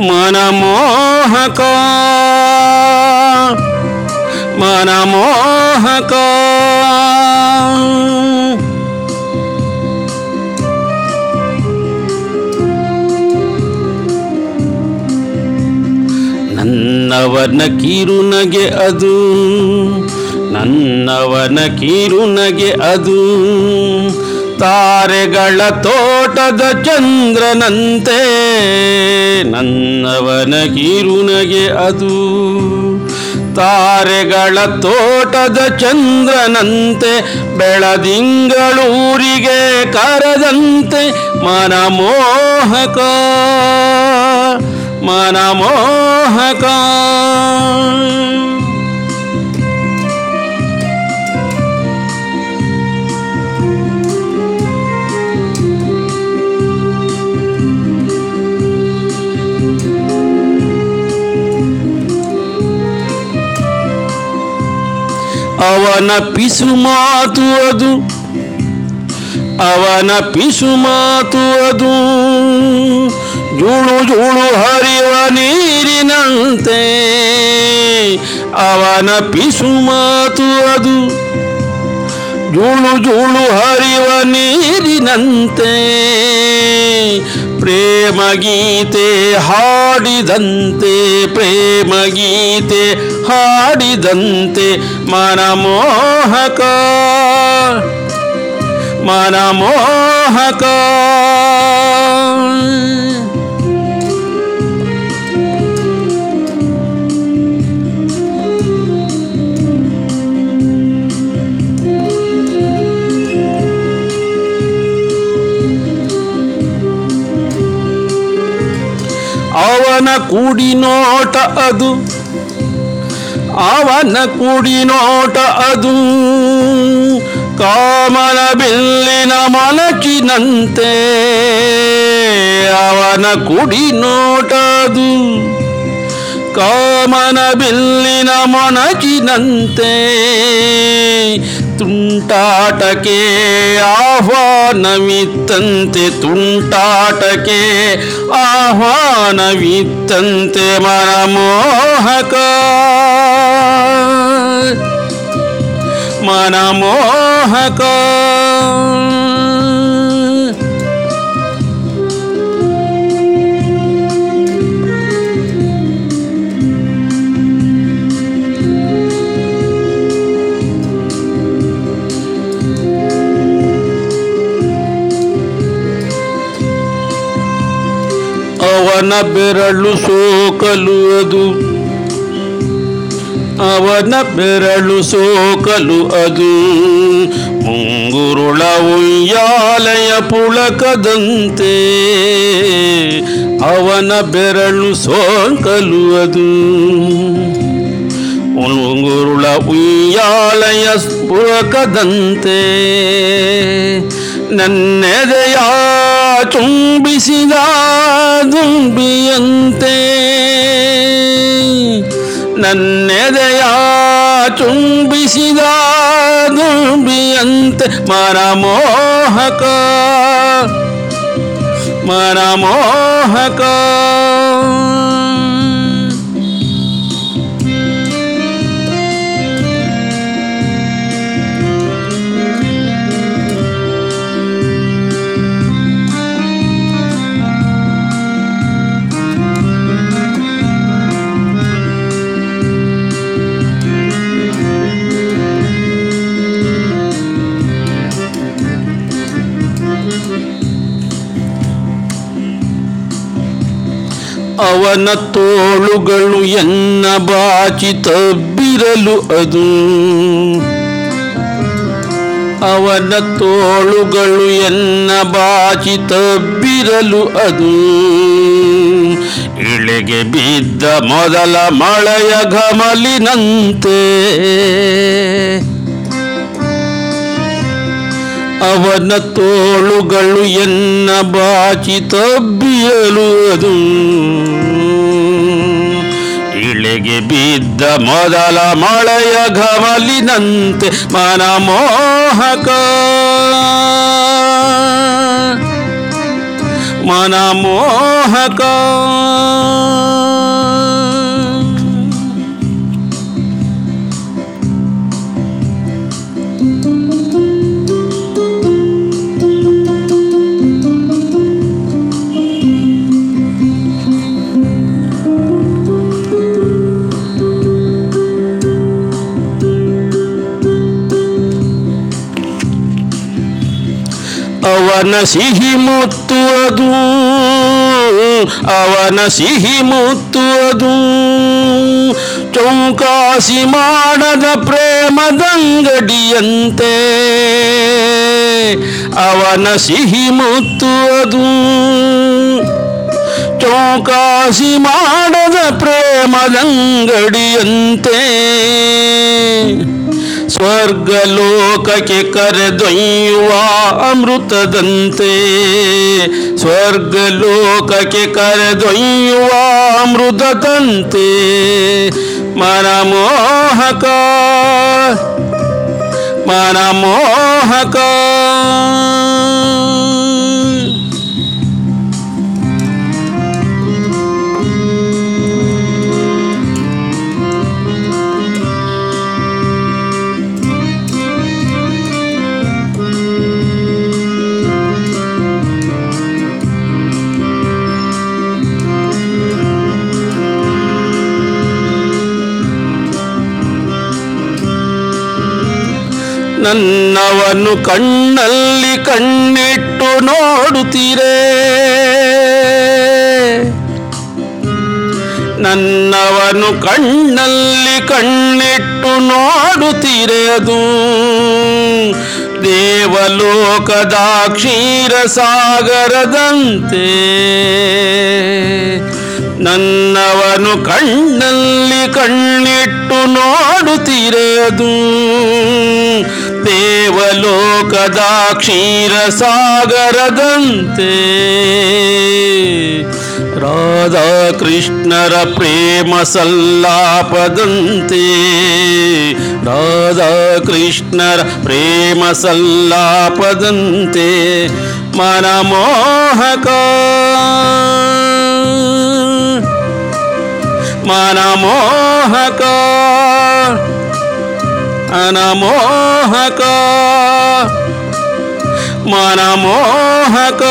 ಮನಮೋಹಕ. ಮನಮೋಹಕ. ನನ್ನವನ ಕಿರುನಗೆ ಅದು ನನ್ನವನ ಕಿರುನಗೆ ಅದು. ತಾರೆಗಳ ತೋಟದ ಚಂದ್ರನಂತೆ ನನ್ನವನ ಕಿರುನಗೆ ಅದು. ತಾರೆಗಳ ತೋಟದ ಚಂದ್ರನಂತೆ ಬೆಳದಿಂಗಳೂರಿಗೆ ಕರದಂತೆ ಮನಮೋಹಕ ಮನಮೋಹಕ. ಅವನ ಪಿಸು ಮಾತು ಅದು. ಅವನ ಪಿಸು ಮಾತು ಅದು. ಜೋಳು ಜೋಳು ಹರಿವ ನೀರಿನಂತೆ ಅವನ ಪಿಸು ಮಾತು ಅದು. ಜೋಳು ಜೋಳು ಹರಿವ ನೀರಿನಂತೆ ಪ್ರೇಮ ಗೀತೆ ಹಾಡಿದಂತೆ ಪ್ರೇಮ ಗೀತೆ ಹಾಡಿದಂತೆ ಮನಮೋಹಕ ಮನಮೋಹಕ. ಅವನ ಕುಡಿನೋಟ ಅದು. ಅವನ ಕುಡಿನೋಟ ಅದು. ಕಾಮನ ಬಿಲ್ಲಿನ ಮಲಕಿನಂತೆ ಅವನ ಕುಡಿನೋಟ ಅದು. ಕಾಮನ ಬಿಲ್ಲಿನ ಮೊನಚಿನಂತೆ ತುಂಟಾಟಕ್ಕೆ ಆಹ್ವಾನವಿತ್ತಂತೆ ತುಂಟಾಟಕ್ಕೆ ಆಹ್ವಾನವಿತ್ತಂತೆ ಮನಮೋಹಕ ಮನಮೋಹಕ ಅವನ ಬೆರಳು ಸೋಕಲು ಅದು ಅವನ ಬೆರಳು ಸೋಕಲು ಅದು ಮುಂಗುರುಳ ಉಯ್ಯಾಲಯ ಪುಳಕದಂತೆ ಅವನ ಬೆರಳು ಸೋಕಲು ಅದು ಮುಂಗುರುಳ ಉಯ್ಯಾಲಯ ಪುಳಕದಂತೆ ನನ್ನೆದೆಯ ಚುಂಬಿಸಿದ ದುಂಬಿಯಂತೆ ನನ್ನೆದೆಯ ತುಂಬಿಸಿದ ದುಂಬಿಯಂತೆ ಮನಮೋಹಕ ಮನಮೋಹಕ ಅವನ ತೋಳುಗಳು ಎನ್ನ ಬಾಚಿ ತಬ್ಬಿರಲು ಅದು. ಅವನ ತೋಳುಗಳು ಎನ್ನ ಬಾಚಿ ತಬ್ಬಿರಲು ಅದು. ಇಳೆಗೆ ಬಿದ್ದ ಮೊದಲ ಮಳೆಯ ಘಮಲಿನಂತೆ ಅವನ ತೋಳುಗಳು ಎನ್ನ ಬಾಚಿ ತಬ್ಬಿಯಲು ಅದು. ಇಳೆಗೆ ಬಿದ್ದ ಮೊದಲ ಮಳೆಯ ಘಮಲಿನಂತೆ ಮನಮೋಹಕ ಮನಮೋಹಕ ಅವನ ಸಿಹಿ ಮುತ್ತು ಅದು ಅವನ ಸಿಹಿ ಮುತ್ತು ಅದು ಚೌಕಾಸಿ ಮಾಡದ ಪ್ರೇಮದಂಗಡಿಯಂತೆ, ಅವನ ಸಿಹಿ ಮುತ್ತು ಅದು ಚೌಕಾಸಿ ಮಾಡದ ಪ್ರೇಮದಂಗಡಿಯಂತೆ. स्वर्ग लोक के कर दुआ अमृत दंते स्वर्ग लोक के कर दुआ अमृत दन्ते मनमोहक मनमोहक ನನ್ನವನು ಕಣ್ಣಲ್ಲಿ ಕಣ್ಣಿಟ್ಟು ನೋಡುತ್ತೀರೇ? ನನ್ನವನು ಕಣ್ಣಲ್ಲಿ ಕಣ್ಣಿಟ್ಟು ನೋಡುತ್ತೀರೆ ಅದು? ದೇವಲೋಕದ ಕ್ಷೀರ ಸಾಗರದಂತೆ ನನ್ನವನು ಕಣ್ಣಲ್ಲಿ ಕಣ್ಣಿಟ್ಟು ನೋಡುತ್ತೀರೆ ಅದು? ದೇವಲೋಕದ ಕ್ಷೀರ ಸಾಗರದಂತೆ ರಾಧಾ ಕೃಷ್ಣರ ಪ್ರೇಮ ಸಲ್ಲಾಪದಂತೆ ರಾಧಾ ಕೃಷ್ಣರ ಪ್ರೇಮ ಸಲ್ಲಾಪದಂತೆ ಮನಮೋಹಕ ಮನಮೋಹಕ అనమోహక మనమోహక.